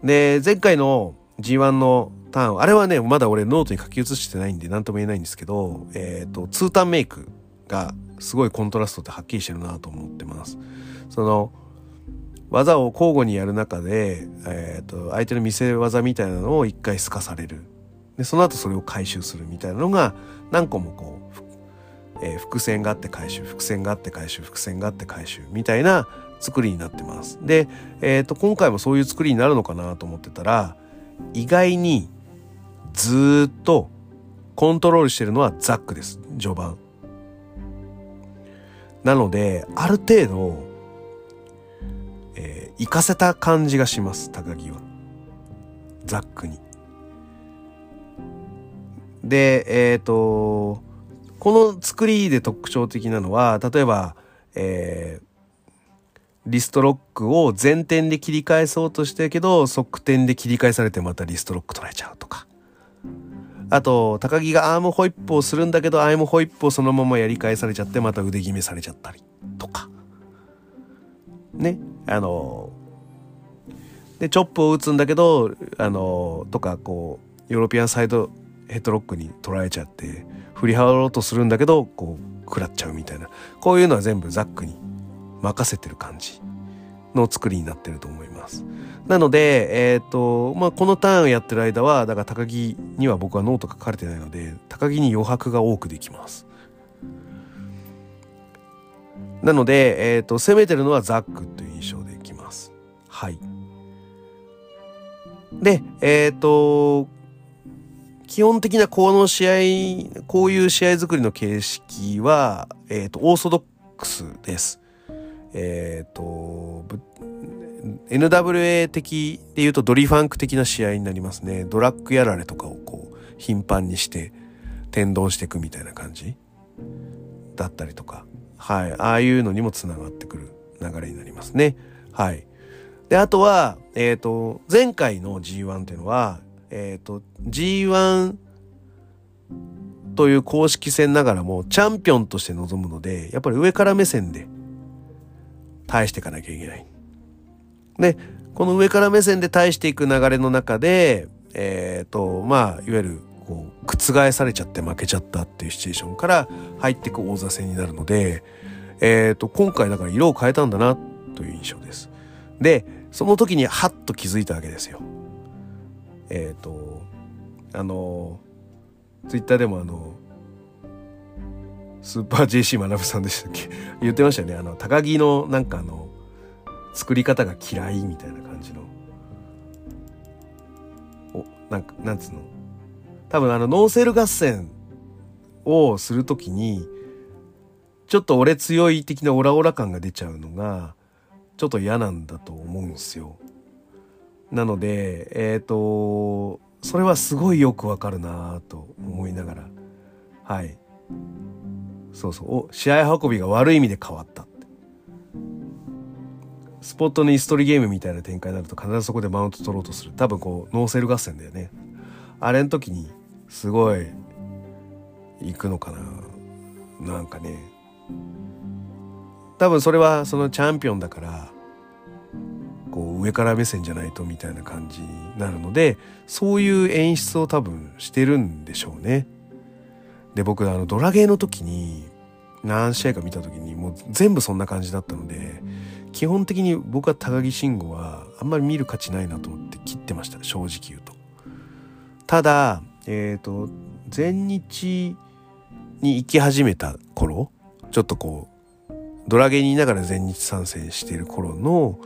で、前回の G1 のターン、あれはね、まだ俺ノートに書き写してないんで何とも言えないんですけど、えっ、ー、と、ツーターンメイクがすごいコントラストってはっきりしてるなと思ってます。その、技を交互にやる中で、えっ、ー、と、相手の見せ技みたいなのを一回透かされる。でその後それを回収するみたいなのが何個もこう、えー、伏線があって回収伏線があって回収伏線があって回収みたいな作りになってます。で、えー、と今回もそういう作りになるのかなと思ってたら意外にずっとコントロールしてるのはザックです序盤。なのである程度、えー、行かせた感じがします高木は。ザックに。で、えっ、ー、と、この作りで特徴的なのは、例えば、えー、リストロックを前転で切り返そうとしてるけど、側転で切り返されてまたリストロック取られちゃうとか。あと、高木がアームホイップをするんだけど、アームホイップをそのままやり返されちゃって、また腕決めされちゃったりとか。ね。あの、で、チョップを打つんだけど、あの、とか、こう、ヨーロピアンサイドヘッドロックに取られちゃって振り払おうとするんだけどこう食らっちゃうみたいなこういうのは全部ザックに任せてる感じの作りになってると思います。なので、えっ、ー、と、まあ、このターンやってる間は、だから高木には僕はノート書かれてないので、高木に余白が多くできます。なので、えっ、ー、と、攻めてるのはザックという印象でいきます。はい。で、えっ、ー、と、基本的なこの試合、こういう試合作りの形式は、えっ、と、オーソドックスです。えっ、ー、と、NWA 的で言うとドリファンク的な試合になりますね。ドラッグやられとかをこう、頻繁にして天丼していくみたいな感じだったりとか。はい。ああいうのにもつながってくる流れになりますね。はい。で、あとは、えっ、ー、と、前回の G1 っていうのは、えっ、ー、と、G1 という公式戦ながらもチャンピオンとして臨むので、やっぱり上から目線で対していかなきゃいけない。で、この上から目線で対していく流れの中で、えっ、ー、と、まあ、いわゆる、こう、覆されちゃって負けちゃったっていうシチュエーションから入っていく大座戦になるので、えっ、ー、と、今回だから色を変えたんだなという印象です。で、その時にハッと気づいたわけですよ。えっ、ー、とあのツイッターでもあのスーパー JC 学さんでしたっけ？[LAUGHS] 言ってましたよねあの高木のなんかあの作り方が嫌いみたいな感じの。おなんかなんつうの？多分あのノーセル合戦をするときにちょっと俺強い的なオラオラ感が出ちゃうのがちょっと嫌なんだと思うんすよ。なのでえっ、ー、とそれはすごいよくわかるなと思いながら。はい。そうそう。試合運びが悪い意味で変わった。スポットに椅子取りゲームみたいな展開になると必ずそこでマウント取ろうとする。多分こうノーセル合戦だよね。あれの時にすごい行くのかな。なんかね。多分それはそのチャンピオンだからこう上から目線じゃないとみたいな感じになるのでそういう演出を多分してるんでしょうね。で僕あのドラゲーの時に何試合か見た時にもう全部そんな感じだったので基本的に僕は高木慎吾はあんまり見る価値ないなと思って切ってました正直言うと。ただえっ、ー、と全日に行き始めた頃ちょっとこうドラゲにいながら全日参戦してる頃の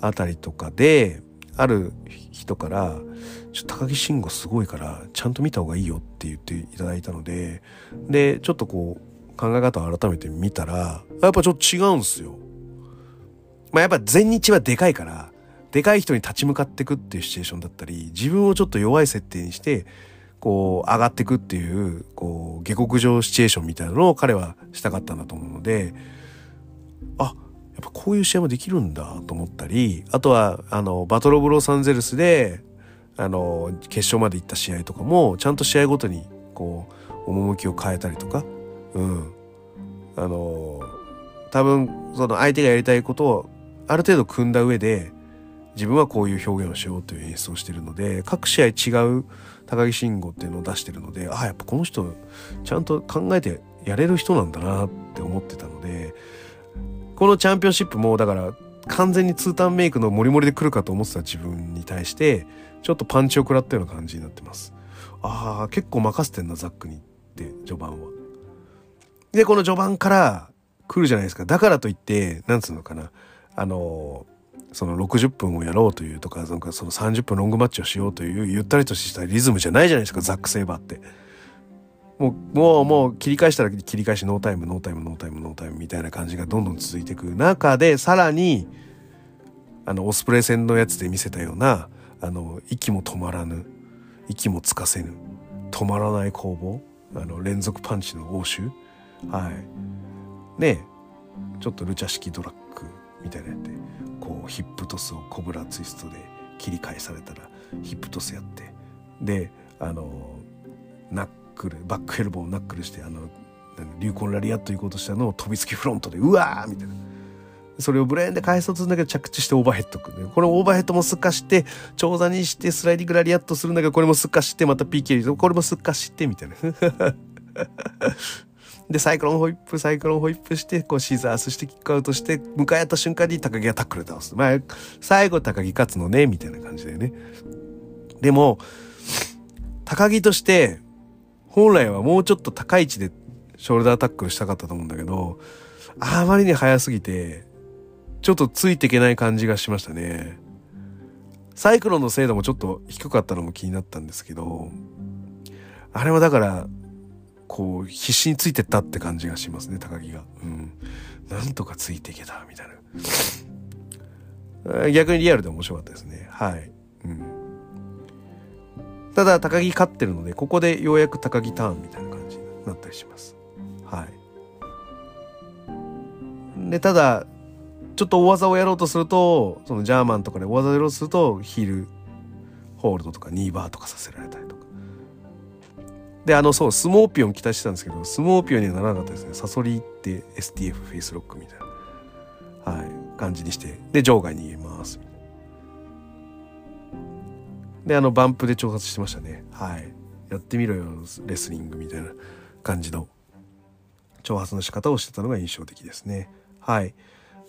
あたりとかである人から「ちょっと高木慎吾すごいからちゃんと見た方がいいよ」って言っていただいたのででちょっとこう考え方を改めて見たらやっぱちょっと違うんすよ。まあやっぱ全日はでかいからでかい人に立ち向かっていくっていうシチュエーションだったり自分をちょっと弱い設定にしてこう上がっていくっていうこう下克上シチュエーションみたいなのを彼はしたかったんだと思うのであやっぱこういう試合もできるんだと思ったりあとはあのバトル・ブ・ロサンゼルスであの決勝まで行った試合とかもちゃんと試合ごとにこう趣を変えたりとかうん。あの多分その相手がやりたいことをある程度組んだ上で自分はこういう表現をしようという演出をしてるので各試合違う高木慎吾っていうのを出してるのでああやっぱこの人ちゃんと考えてやれる人なんだなって思ってたのでこのチャンピオンシップもだから完全にツータンメイクのモリモリで来るかと思ってた自分に対してちょっとパンチを食らったような感じになってます。ああ結構任せてんなザックにって序盤は。でこの序盤から来るじゃないですか。だからといってなんつうのかな。あのその60分をやろうというとかなんかその30分ロングマッチをしようというゆったりとしたリズムじゃないじゃないですかザック・セイバーって。もうもうもう切り返したら切り返しノータイムノータイムノータイムノータイムみたいな感じがどんどん続いていく。中でさらにあのオスプレイ戦のやつで見せたようなあの息も止まらぬ息もつかせぬ止まらない攻防あの連続パンチの応酬。はい。ねちょっとルチャ式ドラッグ。みたいなやってこうヒップトスをコブラツイストで切り返されたらヒップトスやってであのナックルバックエルボーナックルしてあの流行ラリアット行こうとしたのを飛びつきフロントでうわーみたいな。それをブレーンで返そうとするんだけど着地してオーバーヘッドくる、このオーバーヘッドもすっかして長座にしてスライディングラリアットするんだけどこれもすっかしてまた PK 入れこれもすっかしてみたいな [LAUGHS] で、サイクロンホイップ、サイクロンホイップして、こうシザースしてキックアウトして、向かい合った瞬間に高木がタックル倒す。まあ、最後高木勝つのね、みたいな感じだよね。でも、高木として、本来はもうちょっと高い位置でショルダータックルしたかったと思うんだけど、あまりに早すぎて、ちょっとついていけない感じがしましたね。サイクロンの精度もちょっと低かったのも気になったんですけど、あれはだから、こう必死についてったって感じがしますね高木が。うん、なんとかついていけたみたいな。[LAUGHS] 逆にリアルで面白かったですね。はい。うん、ただ高木勝ってるのでここでようやく高木ターンみたいな感じになったりします。はい。でただちょっと大技をやろうとするとそのジャーマンとかで大技をやろうとするとヒールホールドとかニーバーとかさせられたり。で、あの、そう、スモーピオン期待してたんですけど、スモーピオンにはならなかったですね。サソリって STF フェイスロックみたいな、はい、感じにして、で、場外に入れます。で、あの、バンプで挑発してましたね。はい。やってみろよ、レスリングみたいな感じの挑発の仕方をしてたのが印象的ですね。はい。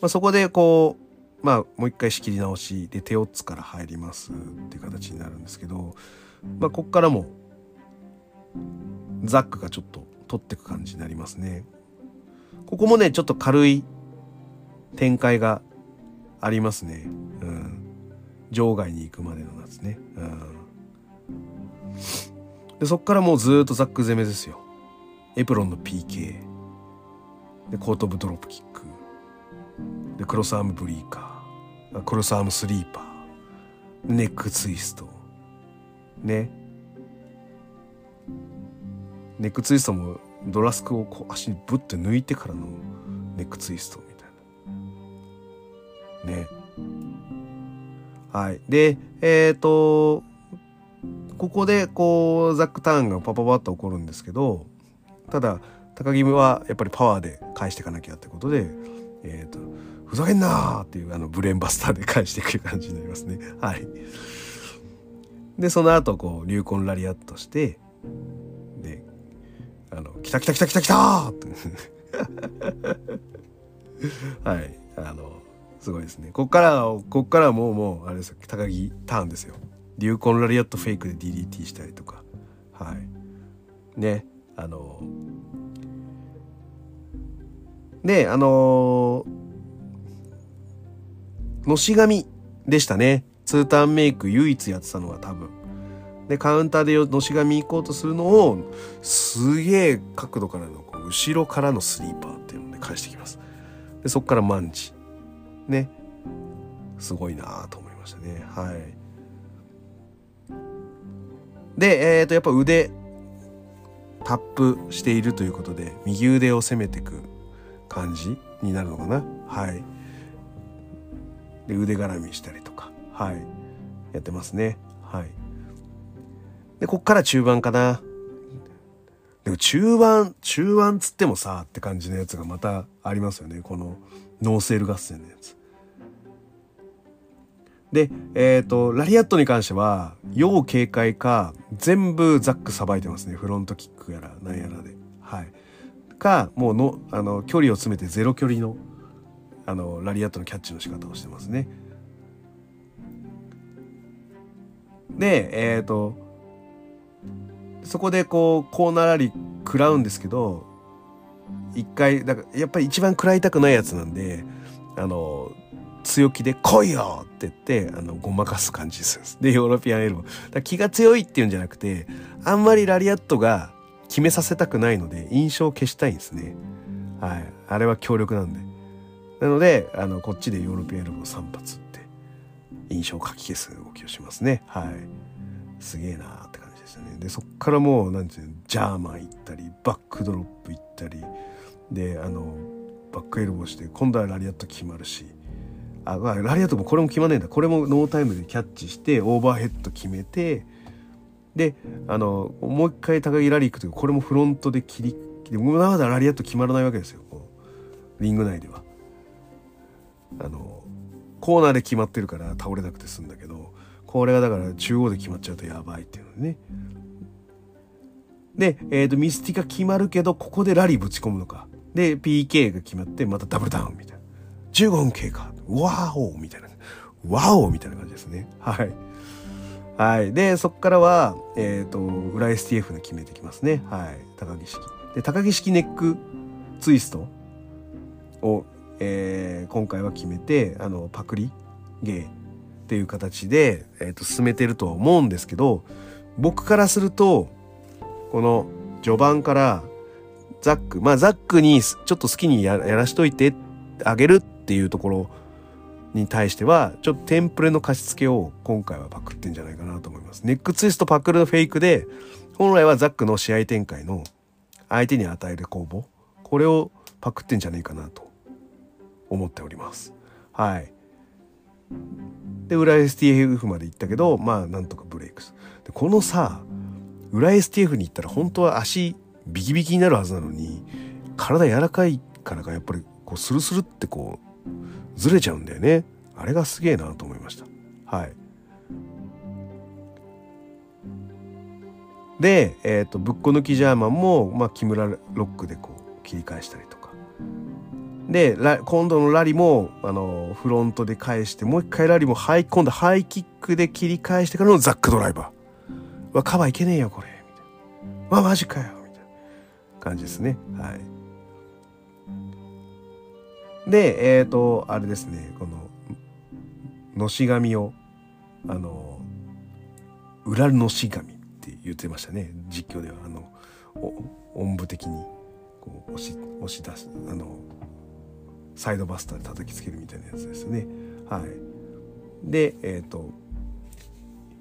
まあ、そこで、こう、まあ、もう一回仕切り直しで手オッツから入りますっていう形になるんですけど、まあ、ここからもザックがちょっと取ってく感じになりますね。ここもね、ちょっと軽い展開がありますね。うん。場外に行くまでのやつね。うん。で、そっからもうずっとザック攻めですよ。エプロンの PK。で、コート・ブ・ドロップキック。で、クロスアーム・ブリーカー。クロスアーム・スリーパー。ネック・ツイスト。ね。ネックツイストもドラスクをこう足にブッて抜いてからのネックツイストみたいな。ね。はい。で、えっ、ー、と、ここでこうザックターンがパパパッと起こるんですけど、ただ、高木はやっぱりパワーで返していかなきゃってことで、えっ、ー、と、ふざけんなーっていうあのブレーンバスターで返していく感じになりますね。はい。で、その後、こう、流魂ラリアットして、あの、来た来た来た来た来たって [LAUGHS] はい。あの、すごいですね。こっから、こっからもう、もう、あれですよ、高木ターンですよ。流魂ラリアットフェイクで DDT したりとか。はい。ね。あの、で、あののし紙でしたね。ツーターンメイク唯一やってたのは多分。で、カウンターでのし紙行こうとするのを、すげえ角度からの、こう後ろからのスリーパーっていうので返してきます。で、そこからマンチ。ね。すごいなと思いましたね。はい。で、えっ、ー、と、やっぱ腕、タップしているということで、右腕を攻めていく感じになるのかな。はい。で、腕絡みしたりとか。はい。やってますね。はい。で、こっから中盤かな。でも中盤、中盤つってもさ、って感じのやつがまたありますよね。このノーセール合戦のやつ。で、えっ、ー、と、ラリアットに関しては、要警戒か、全部ザックさばいてますね。フロントキックやら、なんやらで。はい。か、もうの、あの、距離を詰めてゼロ距離の、あの、ラリアットのキャッチの仕方をしてますね。で、えっ、ー、と、そこでこう、コーナーラリー食らうんですけど、一回、だからやっぱり一番食らいたくないやつなんで、あの、強気で来いよって言って、あの、ごまかす感じです。で、ヨーロピアンエルボー。気が強いっていうんじゃなくて、あんまりラリアットが決めさせたくないので、印象を消したいんですね。はい。あれは強力なんで。なので、あの、こっちでヨーロピアンエルボー3発って、印象をかき消す動きをしますね。はい。すげえなで。そっからもう、なんていうの、ジャーマン行ったり、バックドロップ行ったり、で、あの、バックエルボーして、今度はラリアット決まるし、あ、まあ、ラリアットもこれも決まんないんだ。これもノータイムでキャッチして、オーバーヘッド決めて、で、あの、もう一回鷹木ラリー行くというこれもフロントで切り、でまだまだラリアット決まらないわけですよ。リング内では。あの、コーナーで決まってるから倒れなくて済んだけど、これがだから中央で決まっちゃうとやばいっていうのね。で、えっ、ー、と、ミスティが決まるけど、ここでラリーぶち込むのか。で、PK が決まって、またダブルダウンみたいな。15分経過。ワオみたいな。ワオみたいな感じですね。はい。はい。で、そこからは、えっ、ー、と、裏 STF で決めてきますね。はい。高木式。で、高木式ネックツイストを、えー、今回は決めて、あの、パクリゲーっていう形で、えっ、ー、と、進めてるとは思うんですけど、僕からすると、この序盤からザック、まあザックにちょっと好きにやらしといてあげるっていうところに対しては、ちょっとテンプレの貸し付けを今回はパクってんじゃないかなと思います。ネックツイストパクルのフェイクで、本来はザックの試合展開の相手に与える攻防、これをパクってんじゃないかなと思っております。はい。で、裏 STF まで行ったけど、まあなんとかブレイクス。で、このさ、裏 STF に行ったら本当は足ビキビキになるはずなのに体柔らかいからかやっぱりこうスルスルってこうずれちゃうんだよね。あれがすげえなと思いました。はい。で、えーと、ぶっこ抜きジャーマンも、まあ、木村ロックでこう切り返したりとか。で今度のラリもあのフロントで返してもう一回ラリもハイ今度ハイキックで切り返してからのザックドライバー。わカバーいけねえよこれみたいなわ、マジかよみたいな感じですね。はい。で、えっ、ー、と、あれですね、この、のし紙を、あの、裏のし紙って言ってましたね。実況では、あの、おんぶ的に、こう、押し、押し出す、あの、サイドバスターで叩きつけるみたいなやつですね。はい。で、えっ、ー、と、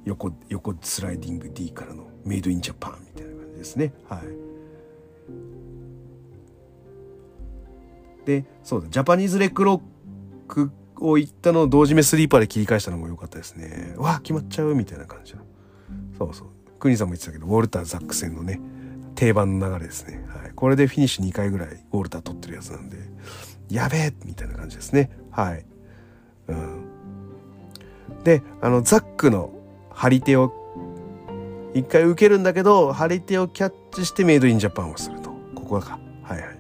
横、横スライディング D からのメイドインジャパンみたいな感じですね。はい。で、そうだ、ジャパニーズレックロックを言ったのを同時目スリーパーで切り返したのも良かったですね。わあ、決まっちゃうみたいな感じの。そうそう。クニさんも言ってたけど、ウォルター・ザック戦のね、定番の流れですね。はい。これでフィニッシュ2回ぐらいウォルター取ってるやつなんで、やべえみたいな感じですね。はい。うん。で、あの、ザックの張り手を一回受けるんだけど、張り手をキャッチしてメイドインジャパンをすると。ここか。はいはい。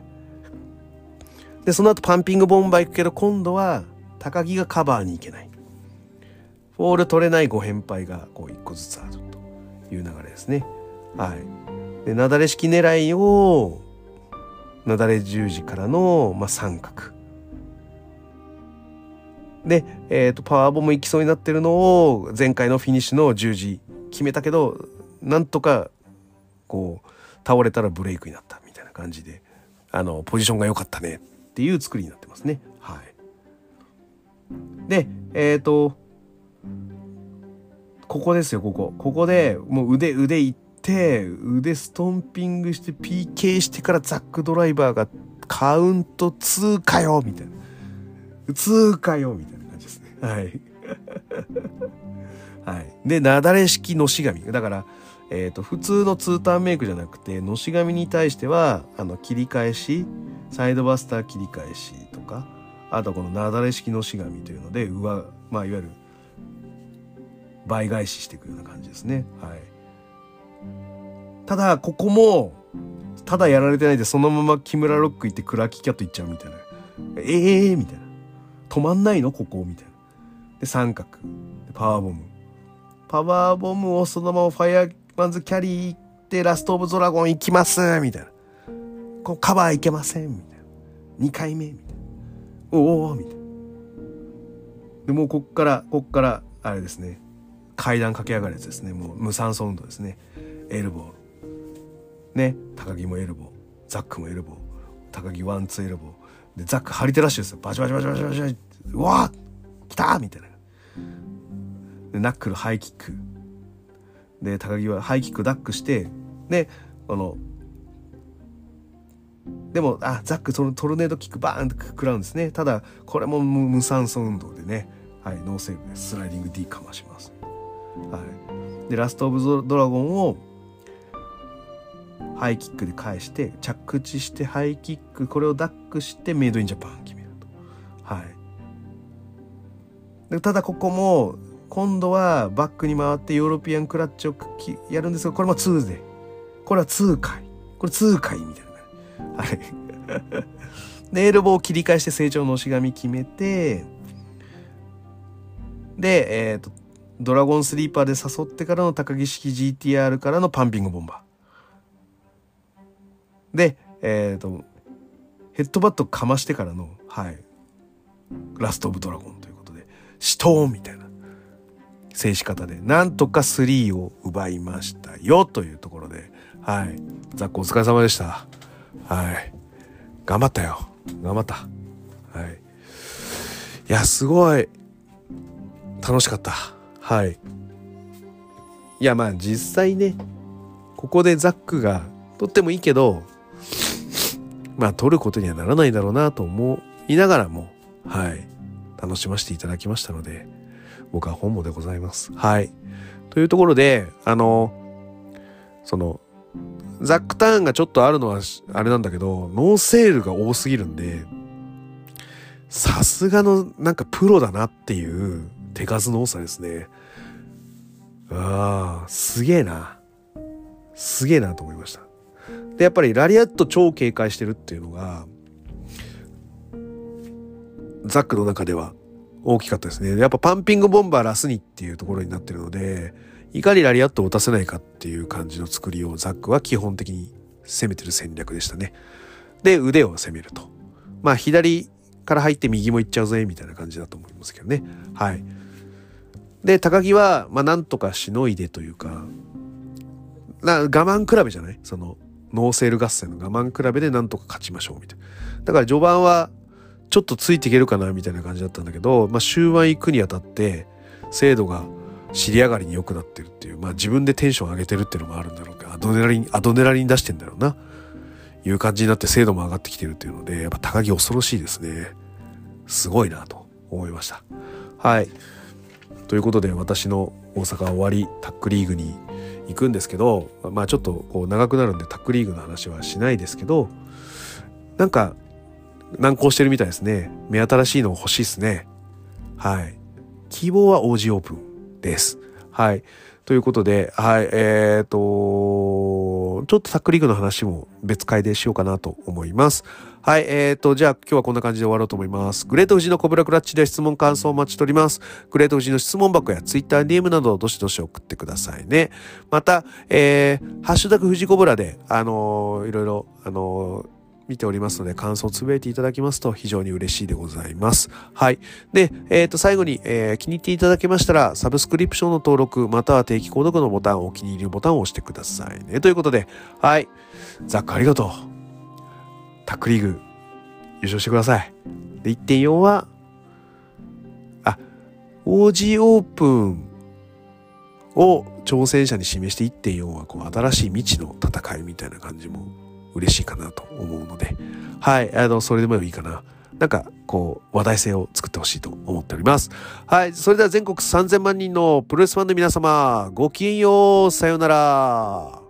で、その後パンピングボンバー行くけど、今度は高木がカバーに行けない。フォール取れないご返敗がこう一個ずつあるという流れですね。はい。で、なだれ式狙いを、なだれ十字からの、まあ、三角。で、えっ、ー、と、パワーボム行きそうになってるのを、前回のフィニッシュの十字決めたけど、なんとか、こう、倒れたらブレイクになったみたいな感じで、あの、ポジションが良かったねっていう作りになってますね。はい。で、えっ、ー、と、ここですよ、ここ。ここでもう腕、腕いって、腕ストンピングして PK してからザックドライバーがカウント2かよみたいな。2かよみたいな感じですね。はい。[LAUGHS] はい。で、なだれ式のし紙。だから、えっ、ー、と、普通のツーターンメイクじゃなくて、のし紙に対しては、あの、切り返し、サイドバスター切り返しとか、あとこのなだれ式のし紙というので、上、まあ、いわゆる、倍返ししていくような感じですね。はい。ただ、ここも、ただやられてないで、そのまま木村ロック行ってクラキキャット行っちゃうみたいな。ええー、みたいな。止まんないのここみたいな。で、三角。パワーボム。パワーボムをそのままファイアマンズキャリー行ってラストオブドラゴン行きますみたいな。こうカバーいけませんみたいな。2回目みたいな。おおみたいな。で、もうこっから、こっから、あれですね。階段駆け上がるやつですね。もう無酸素運動ですね。エルボー。ね。高木もエルボー。ザックもエルボー。鷹木ワンツーエルボー。で、ザック張り手ラッシュですよ。バチバチバチバチバチバチ。うわ来たみたいな。で、ナックルハイキック。で、鷹木はハイキックダックして、で、この、でも、あ、ザック、そのトルネードキックバーンと食らうんですね。ただ、これも無酸素運動でね、はい、ノーセーブでスライディング D かまします。はい。で、ラストオブドラゴンを、ハイキックで返して、着地してハイキック、これをダックしてメイドインジャパン決めると。はい。でただここも、今度はバックに回ってヨーロピアンクラッチをやるんですが、これも2で。これは2回。これ2回みたいな。はい。[LAUGHS] で、エルボーを切り返して成長の押し紙決めて、で、えっ、ー、と、ドラゴンスリーパーで誘ってからの高木式 GTR からのパンピングボンバー。で、えっ、ー、と、ヘッドバットかましてからの、はい、ラストオブドラゴンということで、死闘みたいな制し方で、なんとか3を奪いましたよというところで、はい、ザックお疲れ様でした。はい。頑張ったよ。頑張った。はい。いや、すごい、楽しかった。はい。いや、まあ実際ね、ここでザックがとってもいいけど、まあ取ることにはならないだろうなと思いながらも、はい。楽しませていただきましたので、僕は本望でございます。はい。というところで、あの、その、ザックターンがちょっとあるのはあれなんだけど、ノーセールが多すぎるんで、さすがのなんかプロだなっていう手数の多さですね。ああ、すげえな。すげえなと思いました。で、やっぱりラリアット超警戒してるっていうのが、ザックの中では大きかったですね。やっぱパンピングボンバーラスにっていうところになってるので、いかにラリアットを打たせないかっていう感じの作りをザックは基本的に攻めてる戦略でしたね。で、腕を攻めると。まあ、左から入って右も行っちゃうぜ、みたいな感じだと思いますけどね。はい。で、高木は、まあ、なんとかしのいでというか、な我慢比べじゃない？その、ノーセール合戦の我慢比べでなんとか勝ちましょう、みたいな。だから序盤は、ちょっとついていけるかな、みたいな感じだったんだけど、まあ、終盤行くにあたって、精度が尻上がりに良くなってるっていう、まあ、自分でテンション上げてるっていうのもあるんだろうけど、アドネラリン、アドネラリン出してんだろうな。いう感じになって精度も上がってきてるっていうので、やっぱ高木恐ろしいですね。すごいなと思いました。はい。ということで私の大阪終わりタックリーグに行くんですけどまあちょっとこう長くなるんでタックリーグの話はしないですけどなんか難航してるみたいですね。目新しいの欲しいですね。はい。希望は OG オープンです。はい。ということではい。えっ、ー、とちょっとタックリーグの話も別会でしようかなと思います。はい、えーと、じゃあ今日はこんな感じで終わろうと思います。グレート富士のコブラクラッチで質問感想をお待ちしております。グレート富士の質問箱やツイッター DM などをどしどし送ってくださいね。また、えー、ハッシュタグ富士コブラで、あのー、いろいろ、あのー見ておりますので、感想をつぶやいていただきますと非常に嬉しいでございます。はい。で、えっ、ー、と、最後に、えー、気に入っていただけましたら、サブスクリプションの登録、または定期購読のボタン、お気に入りのボタンを押してくださいね。ということで、はい。ザックありがとう。タックリーグ優勝してください。で、1.4は、あ、OG オープンを挑戦者に示して1.4はこう新しい未知の戦いみたいな感じも嬉しいかなと思うので、はい、あの、それでもいいかな。なんか、こう、話題性を作ってほしいと思っております。はい、それでは全国3000万人のプロレスファンの皆様、ごきげんよう、さようなら。